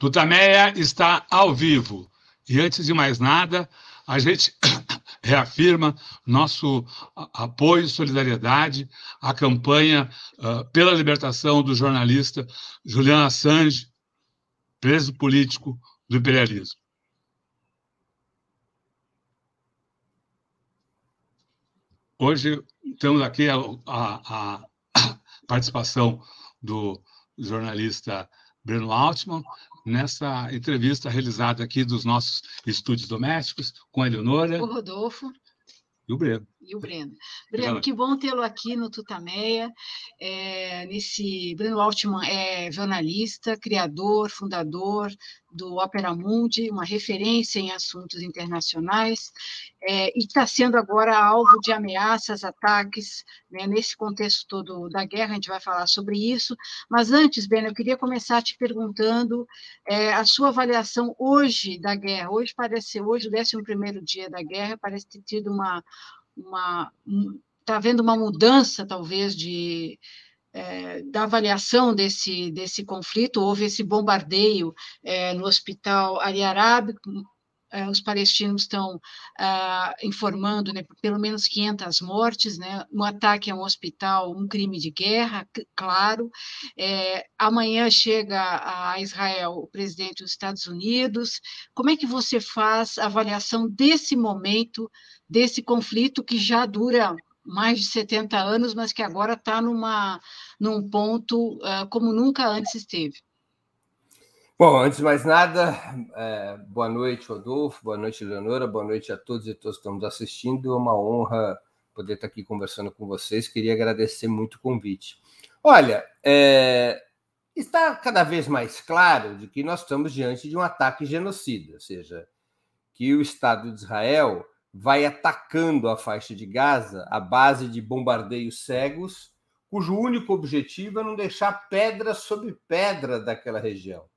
Tutameia está ao vivo. E antes de mais nada, a gente reafirma nosso apoio e solidariedade à campanha uh, pela libertação do jornalista Julian Assange, preso político do imperialismo. Hoje temos aqui a, a, a participação do jornalista Breno Altman, nessa entrevista realizada aqui dos nossos estúdios domésticos, com a Eleonora. O Rodolfo. E o Breno. E o Breno. Breno, que bom tê-lo aqui no Tutameia. É, nesse Breno Altman é jornalista, criador, fundador do Opera Mundi, uma referência em assuntos internacionais, é, e está sendo agora alvo de ameaças, ataques, né, nesse contexto todo da guerra, a gente vai falar sobre isso. Mas antes, Breno, eu queria começar te perguntando é, a sua avaliação hoje da guerra. Hoje parece ser, hoje, o 11 dia da guerra, parece ter tido uma uma está havendo uma mudança talvez de é, da avaliação desse desse conflito houve esse bombardeio é, no hospital Ali Arab é, os palestinos estão ah, informando né, pelo menos 500 mortes, né, um ataque a um hospital, um crime de guerra, claro. É, amanhã chega a Israel o presidente dos Estados Unidos. Como é que você faz a avaliação desse momento, desse conflito que já dura mais de 70 anos, mas que agora está num ponto uh, como nunca antes esteve? Bom, antes de mais nada, é, boa noite, Rodolfo, boa noite, Leonora, boa noite a todos e todas que estamos assistindo. É uma honra poder estar aqui conversando com vocês. Queria agradecer muito o convite. Olha, é, está cada vez mais claro de que nós estamos diante de um ataque genocida, ou seja, que o Estado de Israel vai atacando a faixa de Gaza à base de bombardeios cegos, cujo único objetivo é não deixar pedra sobre pedra daquela região.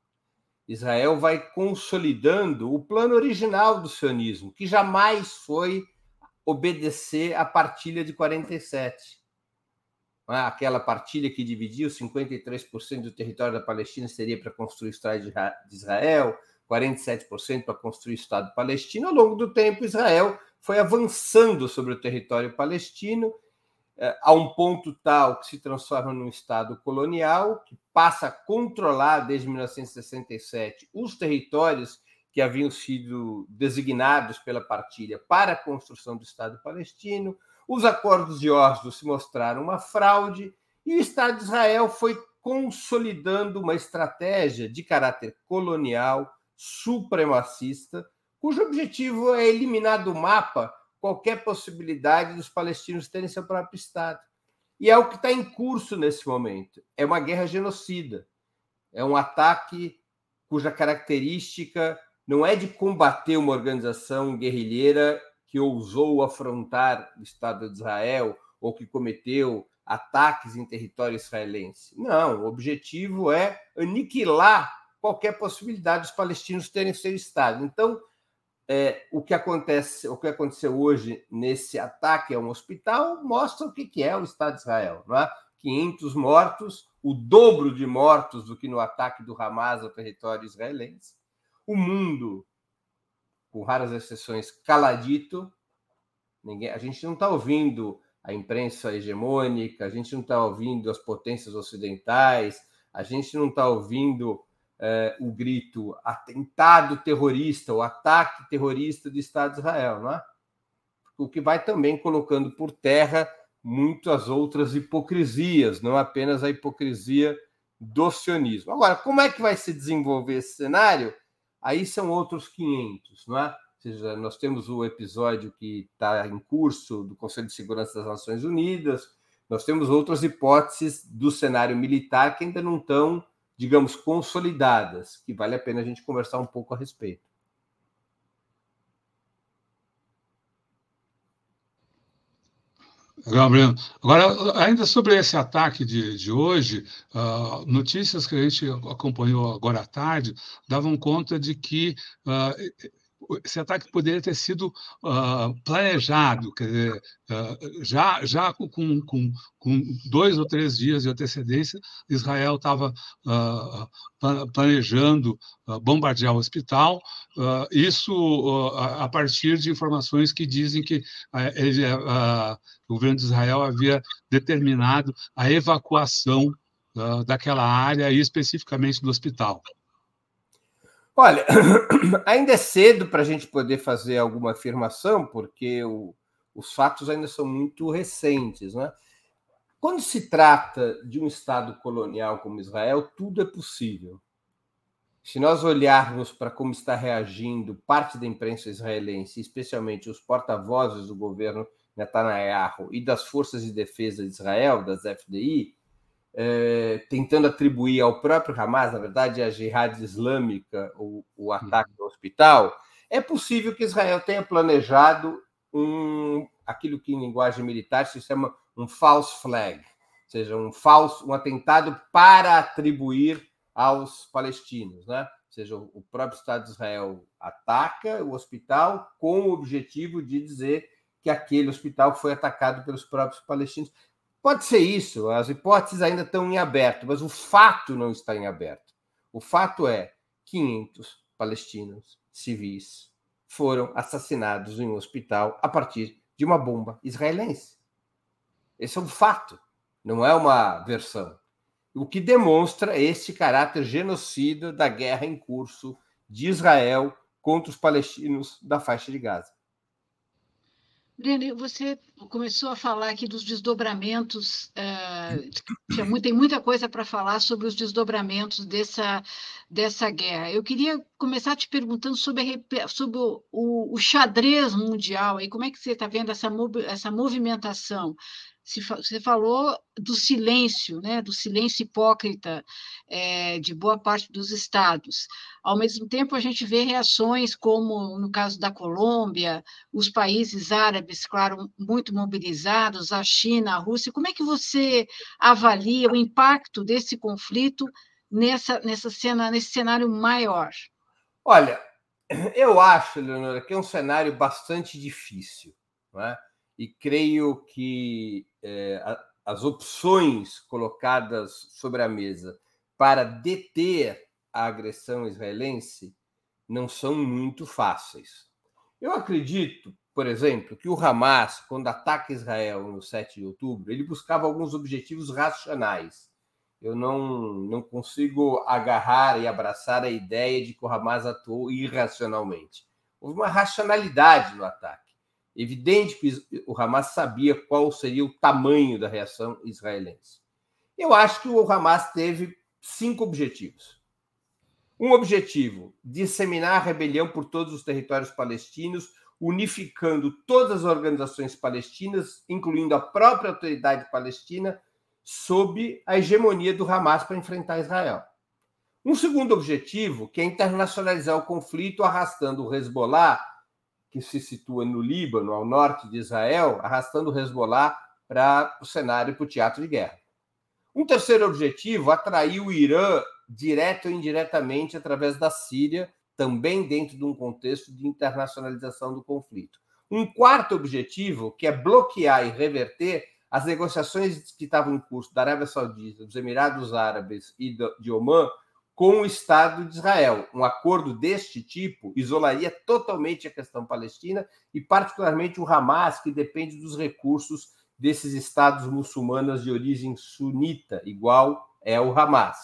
Israel vai consolidando o plano original do sionismo, que jamais foi obedecer à partilha de 47. É? Aquela partilha que dividiu 53% do território da Palestina seria para construir o Estado de Israel, 47% para construir o Estado palestino. Ao longo do tempo, Israel foi avançando sobre o território palestino é, a um ponto tal que se transforma num Estado colonial, que passa a controlar, desde 1967, os territórios que haviam sido designados pela partilha para a construção do Estado palestino. Os acordos de Oslo se mostraram uma fraude e o Estado de Israel foi consolidando uma estratégia de caráter colonial, supremacista, cujo objetivo é eliminar do mapa qualquer possibilidade dos palestinos terem seu próprio Estado. E é o que está em curso nesse momento. É uma guerra genocida. É um ataque cuja característica não é de combater uma organização guerrilheira que ousou afrontar o Estado de Israel ou que cometeu ataques em território israelense. Não, o objetivo é aniquilar qualquer possibilidade dos palestinos terem seu Estado. Então, é, o que acontece, o que aconteceu hoje nesse ataque a um hospital mostra o que, é o Estado de Israel, não é? 500 mortos, o dobro de mortos do que no ataque do Hamas ao território israelense. O mundo, com raras exceções, caladito. Ninguém, a gente não está ouvindo a imprensa hegemônica, a gente não está ouvindo as potências ocidentais, a gente não está ouvindo o grito atentado terrorista, o ataque terrorista do Estado de Israel, não é? o que vai também colocando por terra muitas outras hipocrisias, não apenas a hipocrisia do sionismo. Agora, como é que vai se desenvolver esse cenário? Aí são outros 500, não é? Ou seja, nós temos o episódio que está em curso do Conselho de Segurança das Nações Unidas, nós temos outras hipóteses do cenário militar que ainda não estão digamos, consolidadas, que vale a pena a gente conversar um pouco a respeito. Breno. Agora, ainda sobre esse ataque de, de hoje, uh, notícias que a gente acompanhou agora à tarde davam conta de que uh, esse ataque poderia ter sido uh, planejado, quer dizer, uh, já, já com, com, com, dois ou três dias de antecedência, Israel estava uh, planejando bombardear o hospital, isso a partir de informações que dizem que ele, o governo de Israel havia determinado a evacuação daquela área, e especificamente do hospital. Olha, ainda é cedo para a gente poder fazer alguma afirmação, porque o, os fatos ainda são muito recentes. Né? Quando se trata de um Estado colonial como Israel, tudo é possível. Se nós olharmos para como está reagindo parte da imprensa israelense, especialmente os porta-vozes do governo Netanyahu e das forças de defesa de Israel, das FDI, é, tentando atribuir ao próprio Hamas, na verdade, a jihad islâmica, o, o ataque ao hospital, é possível que Israel tenha planejado um, aquilo que em linguagem militar se chama um false flag, ou seja, um falso, um atentado para atribuir aos palestinos, né? Ou seja, o próprio Estado de Israel ataca o hospital com o objetivo de dizer que aquele hospital foi atacado pelos próprios palestinos. Pode ser isso, as hipóteses ainda estão em aberto, mas o fato não está em aberto. O fato é 500 palestinos civis foram assassinados em um hospital a partir de uma bomba israelense. Esse é um fato, não é uma versão. O que demonstra esse caráter genocida da guerra em curso de Israel contra os palestinos da faixa de Gaza. Breno, você começou a falar aqui dos desdobramentos, uh, tem muita coisa para falar sobre os desdobramentos dessa, dessa guerra. Eu queria começar te perguntando sobre, a, sobre o, o, o, xadrez mundial, e como é que você está vendo essa, essa movimentação você falou do silêncio, né, do silêncio hipócrita é, de boa parte dos estados. Ao mesmo tempo, a gente vê reações como, no caso da Colômbia, os países árabes, claro, muito mobilizados, a China, a Rússia. Como é que você avalia o impacto desse conflito nessa, nessa cena, nesse cenário maior? Olha, eu acho, Leonora, que é um cenário bastante difícil. Não é? e creio que é, as opções colocadas sobre a mesa para deter a agressão israelense não são muito fáceis. Eu acredito, por exemplo, que o Hamas, quando ataca Israel no 7 de outubro, ele buscava alguns objetivos racionais. Eu não, não consigo agarrar e abraçar a ideia de que o Hamas atuou irracionalmente. Houve uma racionalidade no ataque. Evidente que o Hamas sabia qual seria o tamanho da reação israelense. Eu acho que o Hamas teve cinco objetivos. Um objetivo: disseminar a rebelião por todos os territórios palestinos, unificando todas as organizações palestinas, incluindo a própria autoridade palestina, sob a hegemonia do Hamas para enfrentar Israel. Um segundo objetivo, que é internacionalizar o conflito, arrastando o Hezbollah que se situa no Líbano, ao norte de Israel, arrastando o Hezbollah para o cenário, para o teatro de guerra. Um terceiro objetivo, atrair o Irã direto ou indiretamente através da Síria, também dentro de um contexto de internacionalização do conflito. Um quarto objetivo, que é bloquear e reverter as negociações que estavam em curso da Arábia Saudita, dos Emirados Árabes e de Omã com o Estado de Israel. Um acordo deste tipo isolaria totalmente a questão palestina e, particularmente, o Hamas, que depende dos recursos desses estados muçulmanos de origem sunita, igual é o Hamas.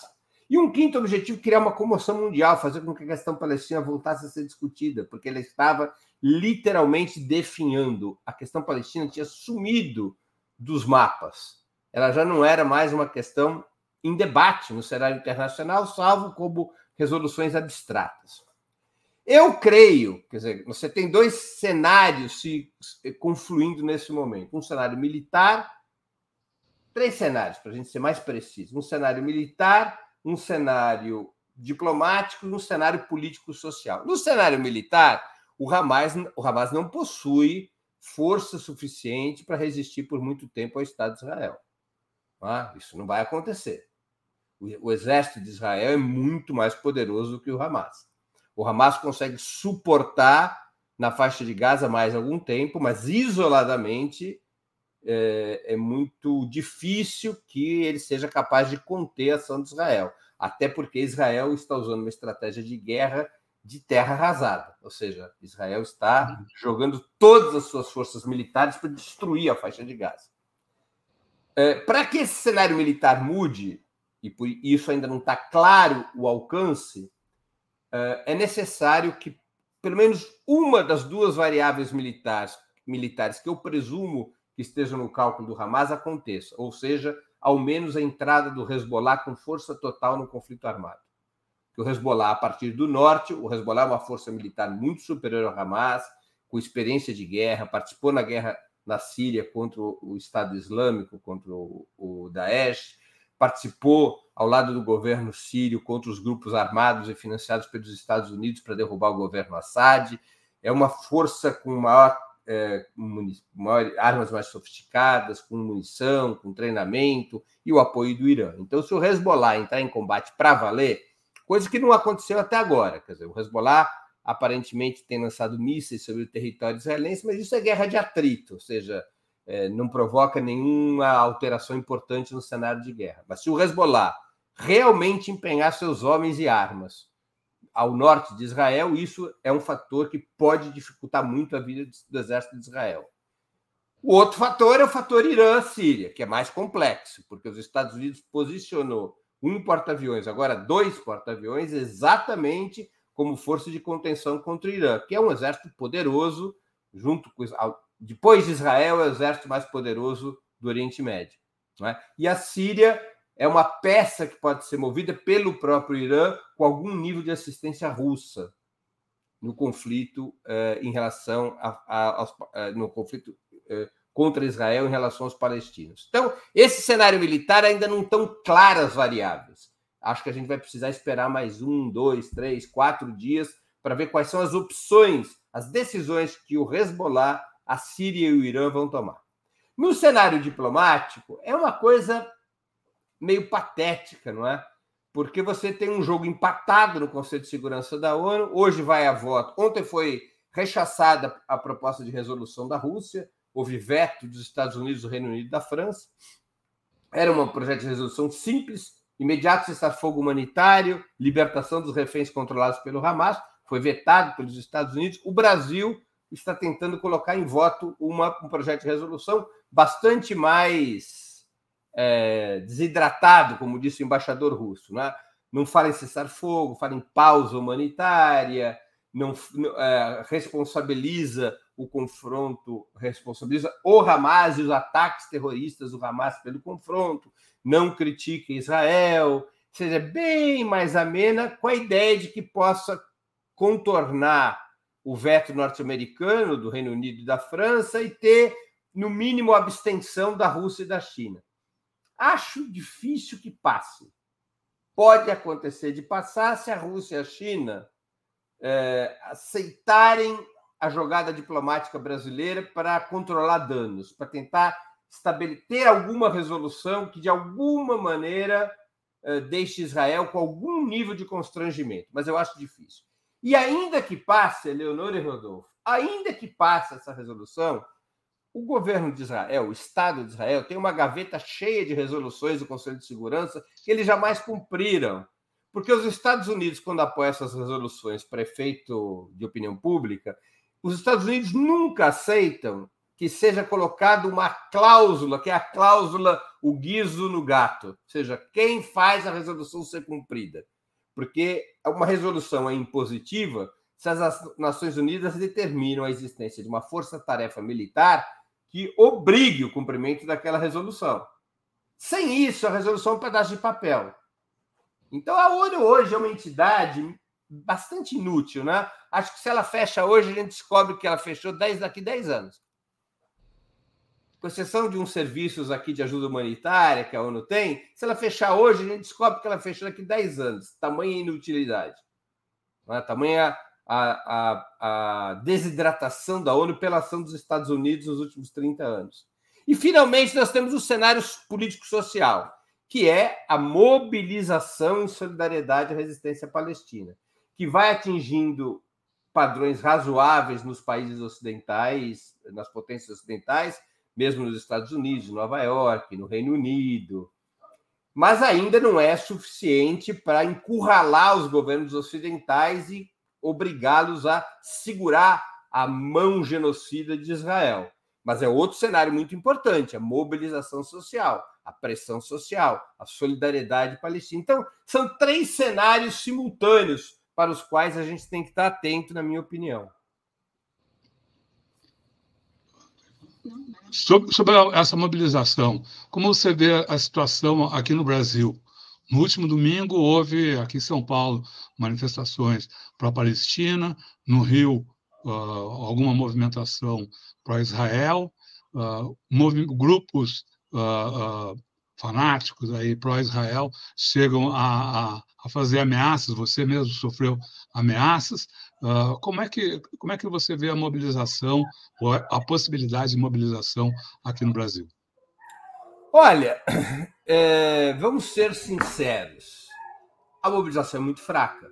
E um quinto objetivo, criar uma comoção mundial, fazer com que a questão palestina voltasse a ser discutida, porque ela estava literalmente definhando. A questão palestina tinha sumido dos mapas. Ela já não era mais uma questão em debate no cenário internacional, salvo como resoluções abstratas. Eu creio, quer dizer, você tem dois cenários se confluindo nesse momento: um cenário militar, três cenários, para a gente ser mais preciso: um cenário militar, um cenário diplomático e um cenário político-social. No cenário militar, o Hamas, o Hamas não possui força suficiente para resistir por muito tempo ao Estado de Israel. Ah, isso não vai acontecer. O exército de Israel é muito mais poderoso do que o Hamas. O Hamas consegue suportar na faixa de Gaza mais algum tempo, mas isoladamente é, é, muito difícil que ele seja capaz de conter a ação de Israel. Até porque Israel está usando uma estratégia de guerra de terra arrasada, ou seja, Israel está jogando todas as suas forças militares para destruir a faixa de Gaza. É, para que esse cenário militar mude, e por isso ainda não está claro o alcance, é, é necessário que pelo menos uma das duas variáveis militares, militares que eu presumo que estejam no cálculo do Hamas aconteça, ou seja, ao menos a entrada do Hezbollah com força total no conflito armado. Que o Hezbollah, a partir do norte, o Hezbollah é uma força militar muito superior ao Hamas, com experiência de guerra, participou na guerra na Síria contra o Estado Islâmico, contra o, o Daesh, participou ao lado do governo sírio contra os grupos armados e financiados pelos Estados Unidos para derrubar o governo Assad. É uma força com maior, é, maior, armas mais sofisticadas, com munição, com treinamento e o apoio do Irã. Então, se o Hezbollah entrar em combate para valer, coisa que não aconteceu até agora, quer dizer, o Hezbollah aparentemente tem lançado mísseis sobre o território israelense, mas isso é guerra de atrito, ou seja, é, não provoca nenhuma alteração importante no cenário de guerra. Mas se o Hezbollah realmente empenhar seus homens e armas ao norte de Israel, isso é um fator que pode dificultar muito a vida do exército de Israel. O outro fator é o fator Irã-Síria, que é mais complexo, porque os Estados Unidos posicionou um porta-aviões, agora dois porta-aviões, exatamente como força de contenção contra o Irã, que é um exército poderoso, junto com depois de Israel, é o exército mais poderoso do Oriente Médio. É? E a Síria é uma peça que pode ser movida pelo próprio Irã com algum nível de assistência russa no conflito eh, em relação a, a, aos, eh, no conflito eh, contra Israel em relação aos palestinos. Então, esse cenário militar ainda não estão claras variáveis. Acho que a gente vai precisar esperar mais um, dois, três, quatro dias para ver quais são as opções, as decisões que o Hezbollah a Síria e o Irã vão tomar. No cenário diplomático, é uma coisa meio patética, não é? Porque você tem um jogo empatado no Conselho de Segurança da ONU, hoje vai a voto. Ontem foi rechaçada a proposta de resolução da Rússia, houve veto dos Estados Unidos, do Reino Unido e da França. Era um projeto de resolução simples, imediato cessar-fogo humanitário, libertação dos reféns controlados pelo Hamas, foi vetado pelos Estados Unidos. O Brasil está tentando colocar em voto uma, um projeto de resolução bastante mais é, desidratado, como disse o embaixador russo. Né? Não fala em cessar-fogo, fala em pausa humanitária, não é, responsabiliza o confronto, responsabiliza o Hamas e os ataques terroristas do Hamas pelo confronto, não critica Israel, seja bem mais amena, com a ideia de que possa contornar o veto norte-americano, do Reino Unido e da França, e ter, no mínimo, a abstenção da Rússia e da China. Acho difícil que passe. Pode acontecer de passar se a Rússia e a China é, aceitarem a jogada diplomática brasileira para controlar danos, para tentar estabelecer alguma resolução que, de alguma maneira, é, deixe Israel com algum nível de constrangimento. Mas eu acho difícil. E ainda que passe, Leonor e Rodolfo, ainda que passe essa resolução, o governo de Israel, o Estado de Israel, tem uma gaveta cheia de resoluções do Conselho de Segurança que eles jamais cumpriram. Porque os Estados Unidos, quando apoiam essas resoluções para efeito de opinião pública, os Estados Unidos nunca aceitam que seja colocada uma cláusula, que é a cláusula o guiso no gato, ou seja, quem faz a resolução ser cumprida porque uma resolução é impositiva se as Nações Unidas determinam a existência de uma força-tarefa militar que obrigue o cumprimento daquela resolução. Sem isso, a resolução é um pedaço de papel. Então, a ONU hoje é uma entidade bastante inútil, né? Acho que se ela fecha hoje, a gente descobre que ela fechou 10 daqui 10 anos com exceção de uns serviços aqui de ajuda humanitária que a ONU tem, se ela fechar hoje, a gente descobre que ela fechou daqui 10 anos. Tamanha inutilidade. É? Tamanha a, a, a desidratação da ONU pela ação dos Estados Unidos nos últimos 30 anos. E, finalmente, nós temos o cenário político-social, que é a mobilização em solidariedade à resistência palestina, que vai atingindo padrões razoáveis nos países ocidentais, nas potências ocidentais, mesmo nos Estados Unidos, Nova York, no Reino Unido, mas ainda não é suficiente para encurralar os governos ocidentais e obrigá-los a segurar a mão genocida de Israel. Mas é outro cenário muito importante: a mobilização social, a pressão social, a solidariedade palestina. Então, são três cenários simultâneos para os quais a gente tem que estar atento, na minha opinião. Sobre, sobre essa mobilização, como você vê a situação aqui no Brasil? No último domingo, houve aqui em São Paulo manifestações pró-Palestina, no Rio, uh, alguma movimentação pró-Israel, uh, grupos uh, fanáticos aí pró-Israel chegam a, a, a, fazer ameaças, você mesmo sofreu ameaças. Como, é que, como é que você vê a mobilização, ou a possibilidade de mobilização aqui no Brasil? Olha, é, vamos ser sinceros, a mobilização é muito fraca.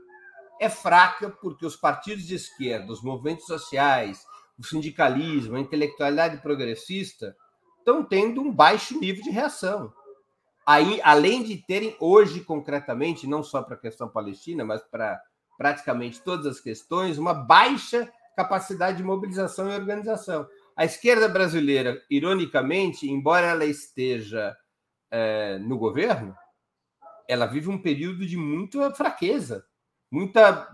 É fraca porque os partidos de esquerda, os movimentos sociais, o sindicalismo, a intelectualidade progressista estão tendo um baixo nível de reação aí, além de terem hoje, concretamente, não só para a questão palestina, mas para praticamente todas as questões, uma baixa capacidade de mobilização e organização. A esquerda brasileira, ironicamente, embora ela esteja é, no governo, ela vive um período de muita fraqueza, muita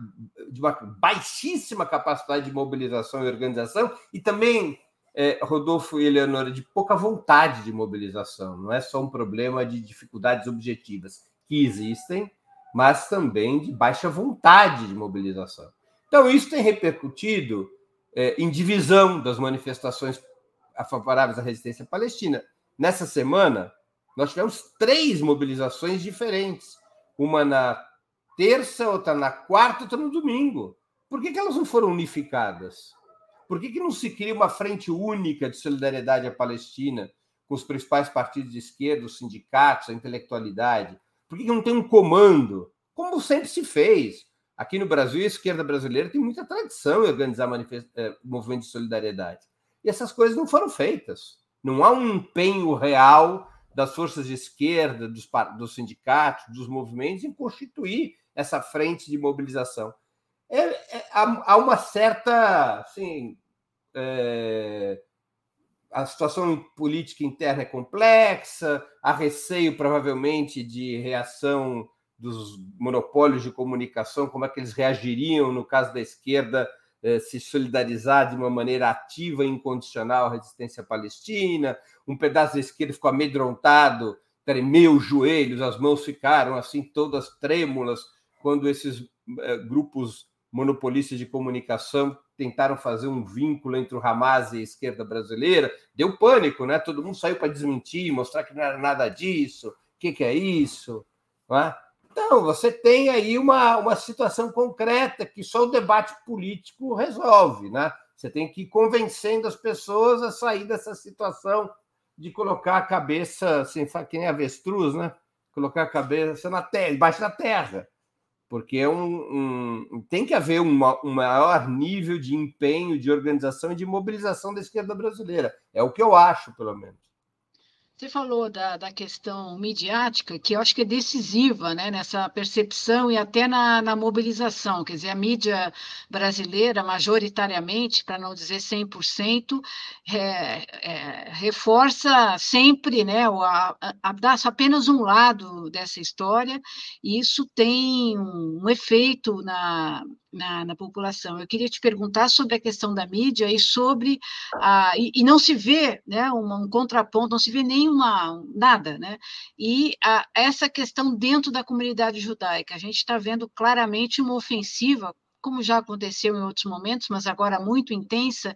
de uma baixíssima capacidade de mobilização e organização, e também é, Rodolfo e Eleonora, de pouca vontade de mobilização. Não é só um problema de dificuldades objetivas que existem, mas também de baixa vontade de mobilização. Então, isso tem repercutido é, em divisão das manifestações favoráveis à resistência palestina. Nessa semana, nós tivemos três mobilizações diferentes. Uma na terça, outra na quarta, outra no domingo. Por que, que elas não foram unificadas? Por que, que não se cria uma frente única de solidariedade à Palestina, com os principais partidos de esquerda, os sindicatos, a intelectualidade? Por que, não tem um comando? Como sempre se fez. Aqui no Brasil, a esquerda brasileira tem muita tradição em organizar. Eh, movimentos de solidariedade. E essas coisas não foram feitas. Não há um empenho real das forças de esquerda, dos, dos sindicatos, dos movimentos em constituir essa frente de mobilização é, é, há, há, uma certa. Assim, é, a situação política interna é complexa, há receio, provavelmente, de reação dos monopólios de comunicação, como é que eles reagiriam no caso da esquerda é, se solidarizar de uma maneira ativa e incondicional à resistência palestina. Um pedaço da esquerda ficou amedrontado, tremeu os joelhos, as mãos ficaram assim todas trêmulas quando esses é, grupos monopolistas de comunicação tentaram fazer um vínculo entre o Hamas e a esquerda brasileira. Deu pânico, né? Todo mundo saiu para desmentir, mostrar que não era nada disso. O que, que é isso? É? Então, você tem aí uma, uma situação concreta que só o debate político resolve, né? Você tem que ir convencendo as pessoas a sair dessa situação de colocar a cabeça, assim, quem é avestruz, né? Colocar a cabeça na terra, debaixo da terra porque é um, um, tem que haver uma, um maior nível de empenho, de organização e de mobilização da esquerda brasileira. É o que eu acho, pelo menos. Você falou da, da questão midiática, que eu acho que é decisiva né, nessa percepção e até na, na mobilização. Quer dizer, a mídia brasileira, majoritariamente, para não dizer 100%, é, é, reforça sempre, né, a, a, a, dá apenas um lado dessa história, e isso tem um, um efeito na, na, na, população. Eu queria te perguntar sobre a questão da mídia e sobre a, e, e não se vê, né, um, contraponto, não se vê nenhuma nada, né? E a, essa questão dentro da comunidade judaica, a gente está vendo claramente uma ofensiva como já aconteceu em outros momentos, mas agora muito intensa,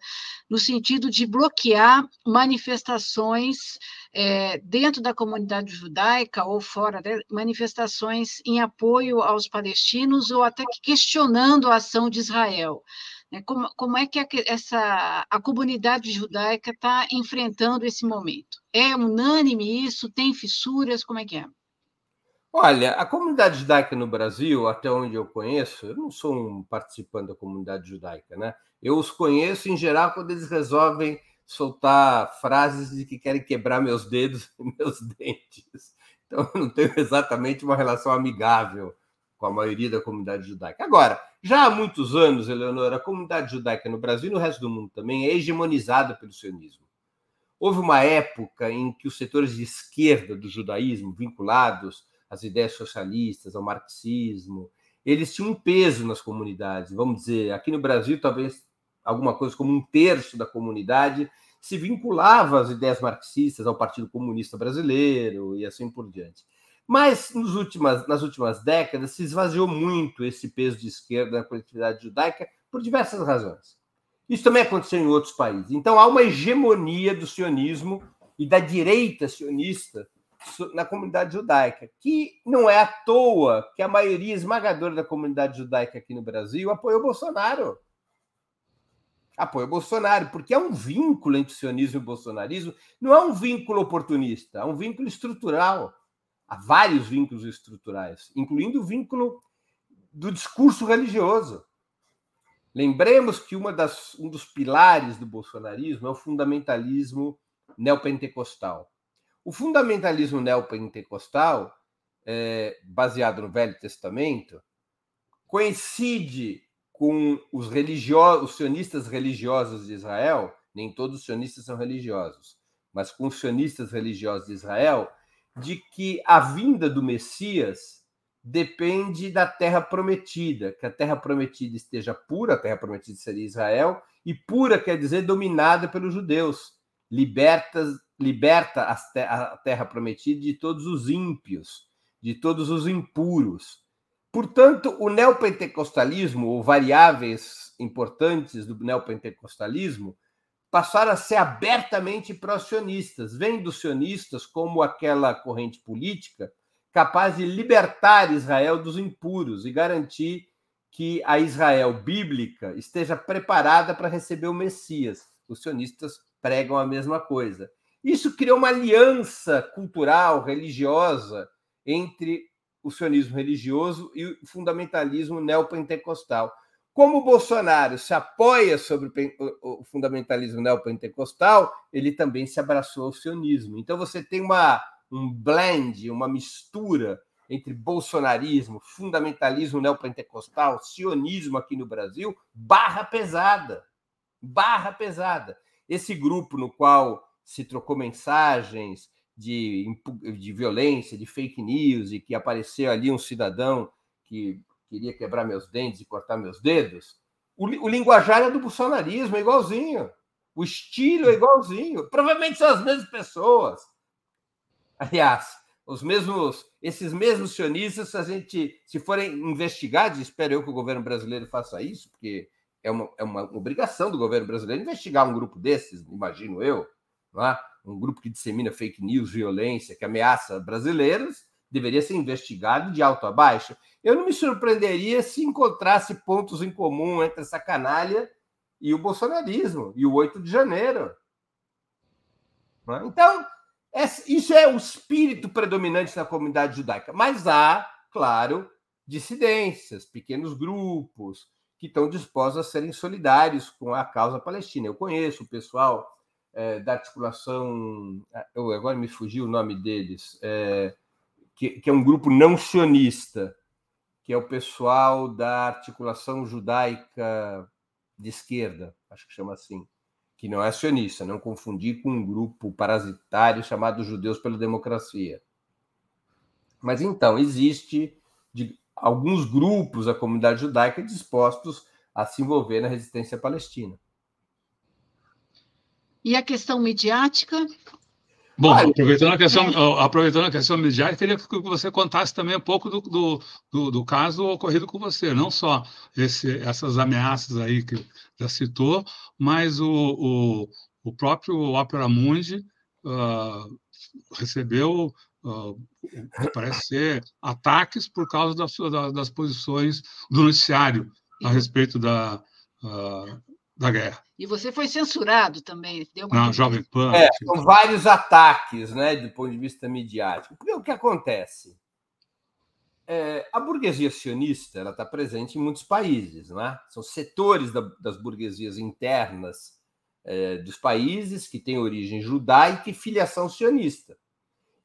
no sentido de bloquear manifestações é, dentro da comunidade judaica ou fora, né, manifestações em apoio aos palestinos ou até questionando a ação de Israel. Né, como, como é que essa, a comunidade judaica está enfrentando esse momento? É unânime isso? Tem fissuras? Como é que é? Olha, a comunidade judaica no Brasil, até onde eu conheço, eu não sou um participante da comunidade judaica, né? Eu os conheço em geral quando eles resolvem soltar frases de que querem quebrar meus dedos e meus dentes. Então, eu não tenho exatamente uma relação amigável com a maioria da comunidade judaica. Agora, já há muitos anos, Eleonora, a comunidade judaica no Brasil e no resto do mundo também é hegemonizada pelo sionismo. Houve uma época em que os setores de esquerda do judaísmo, vinculados às ideias socialistas, ao marxismo, eles tinham um peso nas comunidades. Vamos dizer, aqui no Brasil, talvez alguma coisa como um terço da comunidade se vinculava às ideias marxistas, ao Partido Comunista Brasileiro e assim por diante. Mas nos últimas, nas últimas décadas se esvaziou muito esse peso de esquerda na coletividade judaica por diversas razões. Isso também aconteceu em outros países. Então há uma hegemonia do sionismo e da direita sionista na comunidade judaica, que não é à toa que a maioria esmagadora da comunidade judaica aqui no Brasil apoiou Bolsonaro. Apoia Bolsonaro, porque é um vínculo entre sionismo e bolsonarismo, não é um vínculo oportunista, é um vínculo estrutural. Há vários vínculos estruturais, incluindo o vínculo do discurso religioso. Lembremos que das, um dos pilares do bolsonarismo é o fundamentalismo neopentecostal. O fundamentalismo neopentecostal, é, baseado no Velho Testamento, coincide com os religiosos, os sionistas religiosos de Israel, nem todos os sionistas são religiosos, mas com os sionistas religiosos de Israel, de que a vinda do Messias depende da terra prometida, que a terra prometida esteja pura, a terra prometida seria Israel, e pura quer dizer dominada pelos judeus, libertas liberta a terra prometida de todos os ímpios, de todos os impuros. Portanto, o neopentecostalismo, ou variáveis importantes do neopentecostalismo, passaram a ser abertamente pró-sionistas, vendo sionistas como aquela corrente política capaz de libertar Israel dos impuros e garantir que a Israel bíblica esteja preparada para receber o Messias. Os sionistas pregam a mesma coisa. Isso criou uma aliança cultural, religiosa, entre o sionismo religioso e o fundamentalismo neopentecostal. Como o Bolsonaro se apoia sobre o fundamentalismo neopentecostal, ele também se abraçou ao sionismo. Então você tem uma, um blend, uma mistura entre bolsonarismo, fundamentalismo neopentecostal, sionismo aqui no Brasil, barra pesada. Barra pesada. Esse grupo no qual se trocou mensagens de, de violência, de fake news, e que apareceu ali um cidadão que queria quebrar meus dentes e cortar meus dedos, o, o linguajar é do bolsonarismo, é igualzinho. O estilo é igualzinho. Provavelmente são as mesmas pessoas. Aliás, os mesmos, esses mesmos sionistas, se a gente, se forem investigados, espero eu que o governo brasileiro faça isso, porque é uma, é uma obrigação do governo brasileiro investigar um grupo desses, imagino eu, é? um grupo que dissemina fake news, violência, que ameaça brasileiros, deveria ser investigado de alto a baixo. Eu não me surpreenderia se encontrasse pontos em comum entre essa canalha e o bolsonarismo, e o 8 de janeiro. É? Então, isso é o espírito predominante na comunidade judaica. Mas há, claro, dissidências, pequenos grupos que estão dispostos a serem solidários com a causa palestina. Eu conheço o pessoal é, da articulação, ah, eu, agora me fugiu o nome deles, é, que, que, é um grupo não sionista, que é o pessoal da articulação judaica de esquerda, acho que chama assim, que não é sionista, não confundir com um grupo parasitário chamado Judeus pela Democracia. Mas então, existe de, alguns grupos da comunidade judaica dispostos a se envolver na resistência palestina. E a questão midiática? Bom, aproveitando a questão, aproveitando a questão midiática, queria que você contasse também um pouco do, do, do, do caso ocorrido com você, não só esse, essas ameaças aí que já citou, mas o, o, o próprio Opera Mundi uh, recebeu, uh, parece ser, ataques por causa das, das posições do noticiário a respeito da, uh, da guerra. E você foi censurado também. Deu uma Não, Jovem Pan. É, são vários ataques, né, do ponto de vista midiático. Porque o que acontece? é, a burguesia sionista ela está presente em muitos países, não é? São setores da, das burguesias internas é, dos países que têm origem judaica e filiação sionista.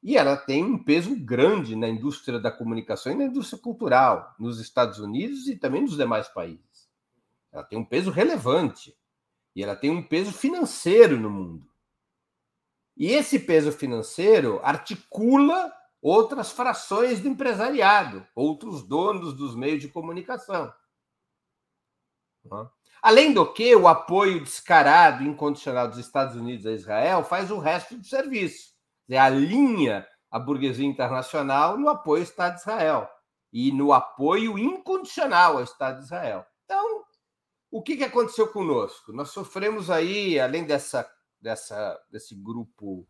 E ela tem um peso grande na indústria da comunicação e na indústria cultural, nos Estados Unidos e também nos demais países. Ela tem um peso relevante e ela tem um peso financeiro no mundo. E esse peso financeiro articula outras frações do empresariado, outros donos dos meios de comunicação. Além do que, o apoio descarado e incondicional dos Estados Unidos a Israel faz o resto do serviço. É, alinha a burguesia internacional no apoio ao Estado de Israel e no apoio incondicional ao Estado de Israel. Então, o que, que aconteceu conosco? Nós sofremos aí, além dessa, dessa, desse grupo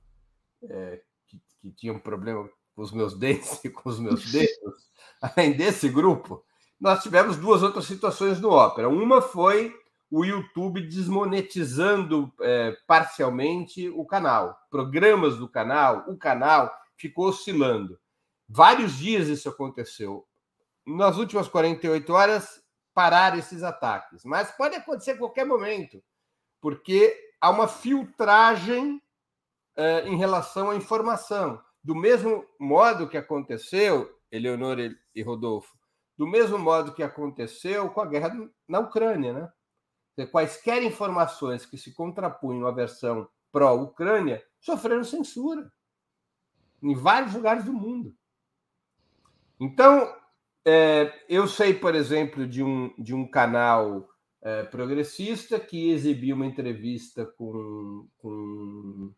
é, que, que tinha um problema com os meus dentes e com os meus dedos, além desse grupo, nós tivemos duas outras situações no Ópera. Uma foi o YouTube desmonetizando é, parcialmente o canal, programas do canal, o canal ficou oscilando. Vários dias isso aconteceu. Nas últimas 48 horas, parar esses ataques. Mas pode acontecer a qualquer momento, porque há uma filtragem é, em relação à informação. Do mesmo modo que aconteceu, Eleonor e Rodolfo, do mesmo modo que aconteceu com a guerra na Ucrânia, né? Quaisquer informações que se contrapunham à versão pró-Ucrânia sofreram censura em vários lugares do mundo. Então, é, eu sei, por exemplo, de um, de um canal é, progressista que exibiu uma entrevista com, com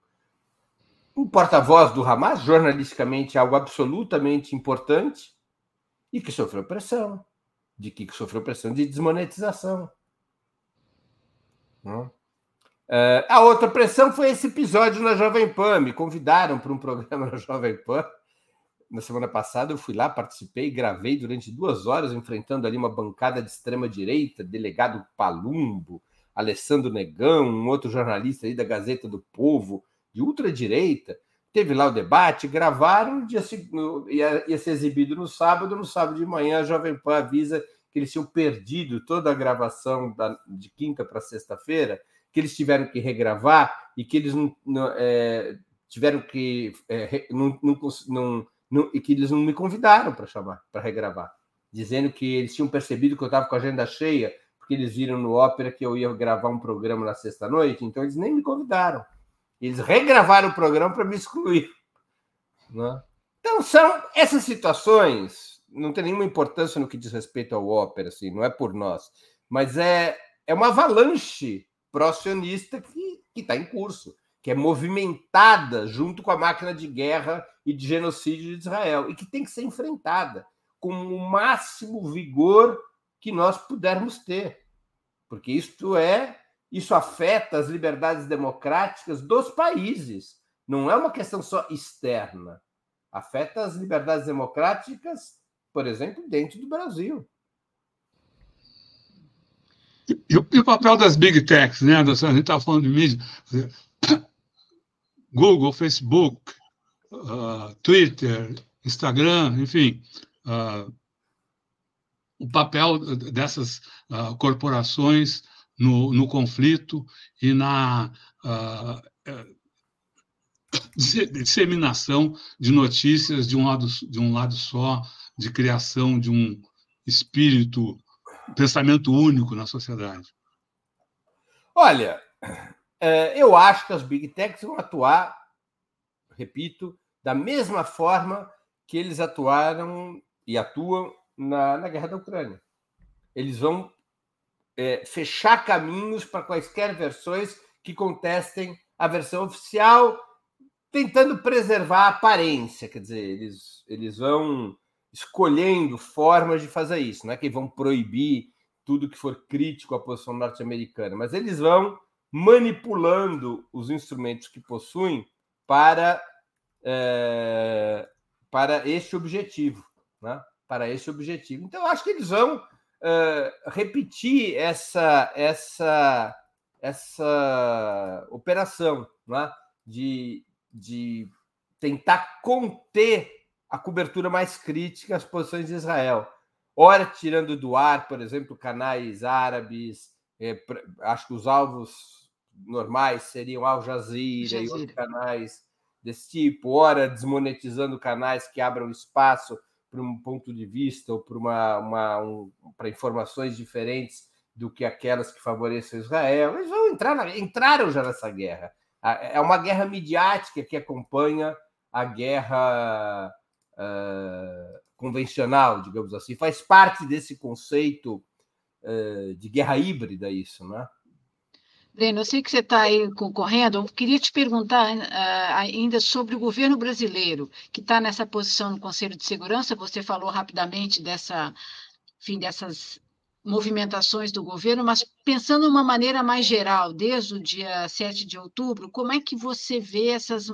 um porta-voz do Hamas, jornalisticamente algo absolutamente importante, e que sofreu pressão, de que sofreu pressão de desmonetização. Uh, a outra pressão foi esse episódio na Jovem Pan. Me convidaram para um programa na Jovem Pan. Na semana passada eu fui lá, participei, gravei durante duas horas, enfrentando ali uma bancada de extrema-direita, delegado Palumbo, Alessandro Negão, um outro jornalista aí da Gazeta do Povo, de ultradireita, teve lá o debate, gravaram, dia, ia, ia ser exibido no sábado, no sábado de manhã a Jovem Pan avisa que eles tinham perdido toda a gravação da, de quinta para sexta-feira, que eles tiveram que regravar e que eles não, não é, tiveram que é, não, não, não, e que eles não me convidaram para chamar, para regravar, dizendo que eles tinham percebido que eu estava com a agenda cheia, porque eles viram no ópera que eu ia gravar um programa na sexta-noite, então eles nem me convidaram. Eles regravaram o programa para me excluir. Né? Então, são essas situações, não tem nenhuma importância no que diz respeito ao ópera, assim, não é por nós, mas é, é uma avalanche pró-sionista que está em curso, que é movimentada junto com a máquina de guerra e de genocídio de Israel, e que tem que ser enfrentada com o máximo vigor que nós pudermos ter, porque isto é isso afeta as liberdades democráticas dos países. Não é uma questão só externa. Afeta as liberdades democráticas, por exemplo, dentro do Brasil. E, e o papel das big techs, né? A gente está falando de mídia. Google, Facebook, uh, Twitter, Instagram, enfim. Uh, o papel dessas uh, corporações no, no conflito e na uh, disseminação de notícias de um lado de um lado só, de criação de um espírito, pensamento único na sociedade. Olha, eu acho que as big techs vão atuar, repito, da mesma forma que eles atuaram e atuam na, na guerra da Ucrânia. Eles vão é, fechar caminhos para quaisquer versões que contestem a versão oficial, tentando preservar a aparência. Quer dizer, eles, eles vão escolhendo formas de fazer isso. Não é que vão proibir tudo que for crítico à posição norte-americana, mas eles vão manipulando os instrumentos que possuem para, é, para este objetivo. Né? Para esse objetivo. Então, acho que eles vão uh, repetir essa, essa, essa operação né? de, de tentar conter a cobertura mais crítica às posições de Israel. Ora, tirando do ar, por exemplo, canais árabes, é, acho que os alvos normais seriam Al Jazeera, Jazeera. e outros canais desse tipo, ora desmonetizando canais que abram espaço para um ponto de vista ou para uma, uma um, para informações diferentes do que aquelas que favorecem Israel. Eles vão entrar na, entraram já nessa guerra. É uma guerra midiática que acompanha a guerra uh, convencional, digamos assim. Faz parte desse conceito uh, de guerra híbrida, isso, né? Breno, eu sei que você está aí concorrendo, eu queria te perguntar uh, ainda sobre o governo brasileiro, que está nessa posição no Conselho de Segurança, você falou rapidamente dessa, enfim, dessas movimentações do governo, mas pensando de uma maneira mais geral, desde o dia 7 de outubro, como é que você vê essas,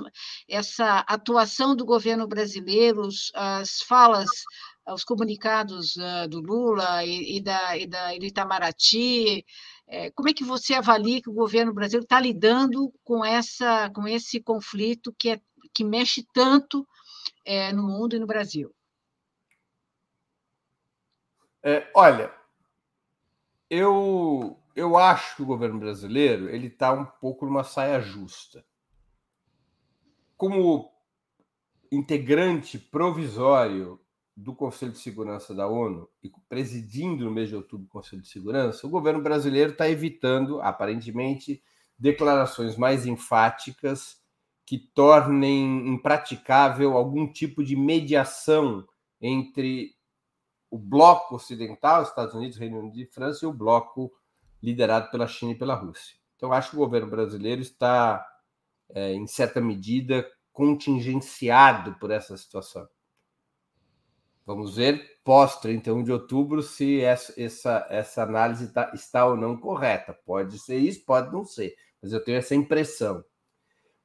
essa atuação do governo brasileiro, as falas, os comunicados uh, do Lula e, e, da, e da Itamaraty, como é que você avalia que o governo brasileiro está lidando com, essa, com esse conflito que, é, que mexe tanto é, no mundo e no Brasil? É, olha, eu, eu acho que o governo brasileiro ele está um pouco numa saia justa. Como integrante provisório do Conselho de Segurança da ONU e presidindo no mês de outubro o Conselho de Segurança, o governo brasileiro está evitando, aparentemente, declarações mais enfáticas que tornem impraticável algum tipo de mediação entre o bloco ocidental, Estados Unidos, Reino Unido e França, e o bloco liderado pela China e pela Rússia. Então, acho que o governo brasileiro está, é, em certa medida, contingenciado por essa situação. Vamos ver pós 31 de outubro se essa, essa, essa análise tá, está ou não correta. Pode ser isso, pode não ser, mas eu tenho essa impressão.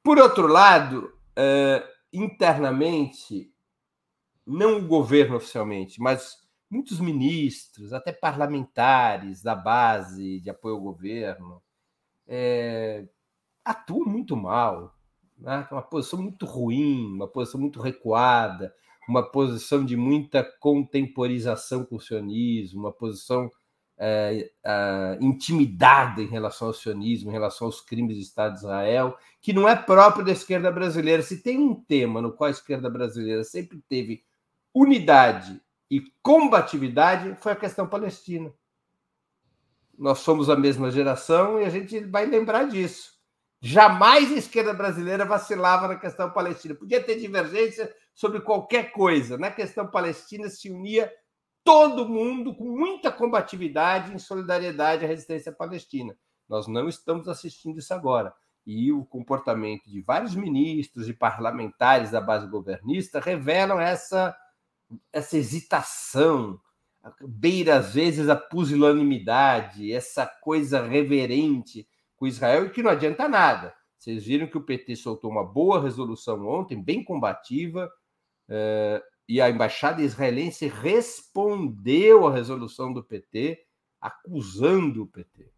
Por outro lado, uh, internamente, não o governo oficialmente, mas muitos ministros, até parlamentares da base de apoio ao governo, é, atuam muito mal, né? uma posição muito ruim, uma posição muito recuada, uma posição de muita contemporização com o sionismo, uma posição é, é, intimidada em relação ao sionismo, em relação aos crimes do Estado de Israel, que não é próprio da esquerda brasileira. Se tem um tema no qual a esquerda brasileira sempre teve unidade e combatividade, foi a questão palestina. Nós somos a mesma geração e a gente vai lembrar disso. Jamais a esquerda brasileira vacilava na questão palestina. Podia ter divergência sobre qualquer coisa. Na questão palestina se unia todo mundo com muita combatividade em solidariedade à resistência palestina. Nós não estamos assistindo isso agora. E o comportamento de vários ministros e parlamentares da base governista revelam essa, essa hesitação, beira às vezes a pusilanimidade, essa coisa reverente com Israel e que não adianta nada. Vocês viram que o PT soltou uma boa resolução ontem, bem combativa, eh, e a embaixada israelense respondeu à resolução do PT, acusando o PT.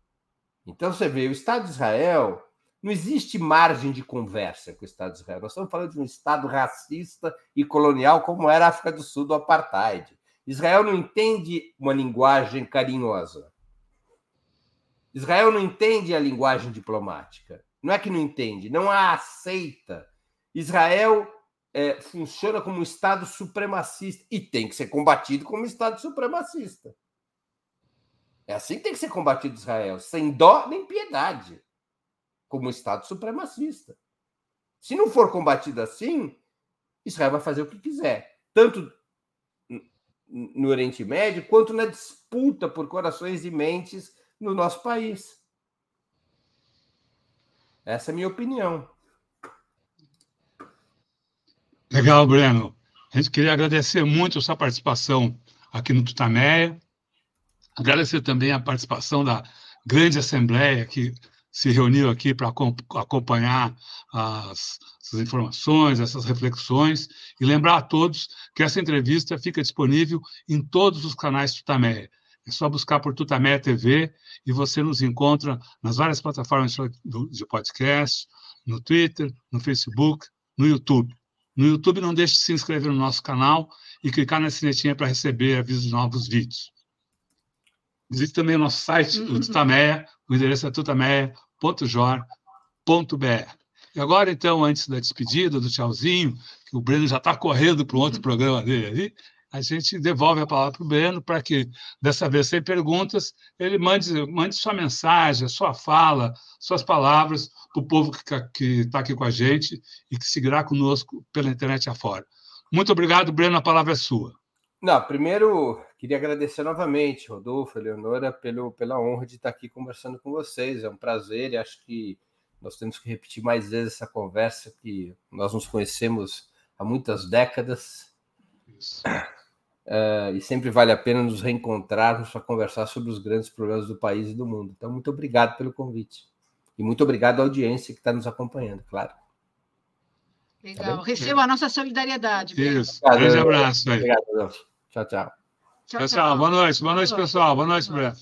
Então você vê, o Estado de Israel não existe margem de conversa com o Estado de Israel. Nós estamos falando de um Estado racista e colonial como era a África do Sul do apartheid. Israel não entende uma linguagem carinhosa. Israel não entende a linguagem diplomática. Não é que não entende, não a aceita. Israel é, funciona como um Estado supremacista e tem que ser combatido como um Estado supremacista. É assim que tem que ser combatido Israel, sem dó nem piedade, como um Estado supremacista. Se não for combatido assim, Israel vai fazer o que quiser, tanto no Oriente Médio quanto na disputa por corações e mentes no nosso país. Essa é a minha opinião. Legal, Breno. A gente queria agradecer muito a sua participação aqui no Tutameia. Agradecer também a participação da grande assembleia que se reuniu aqui para acompanhar as, essas informações, essas reflexões, e lembrar a todos que essa entrevista fica disponível em todos os canais Tutameia. É só buscar por Tutameia TV e você nos encontra nas várias plataformas de podcast, no Twitter, no Facebook, no YouTube. No YouTube, não deixe de se inscrever no nosso canal e clicar na sinetinha para receber avisos de novos vídeos. Visite também o nosso site, o Tutameia, o endereço é tutameia.jor.br. E agora, então, antes da despedida, do tchauzinho, que o Breno já está correndo para um outro programa dele ali, a gente devolve a palavra para o Breno para que, dessa vez sem perguntas, ele mande, mande sua mensagem, sua fala, suas palavras para o povo que está aqui com a gente e que seguirá conosco pela internet afora. Muito obrigado, Breno, a palavra é sua. Não, primeiro queria agradecer novamente, Rodolfo, Eleonora, pelo, pela honra de estar aqui conversando com vocês. É um prazer e acho que nós temos que repetir mais vezes essa conversa que nós nos conhecemos há muitas décadas. Isso. Uh, e sempre vale a pena nos reencontrarmos para conversar sobre os grandes problemas do país e do mundo. Então, muito obrigado pelo convite. E muito obrigado à audiência que está nos acompanhando, claro. Tá Legal. Tá Receba a nossa solidariedade. Isso. Obrigado, Grande abraço. Obrigado, Deus. Tchau, tchau. Tchau, tchau. Boa noite. Boa noite, pessoal. Boa noite, Breno.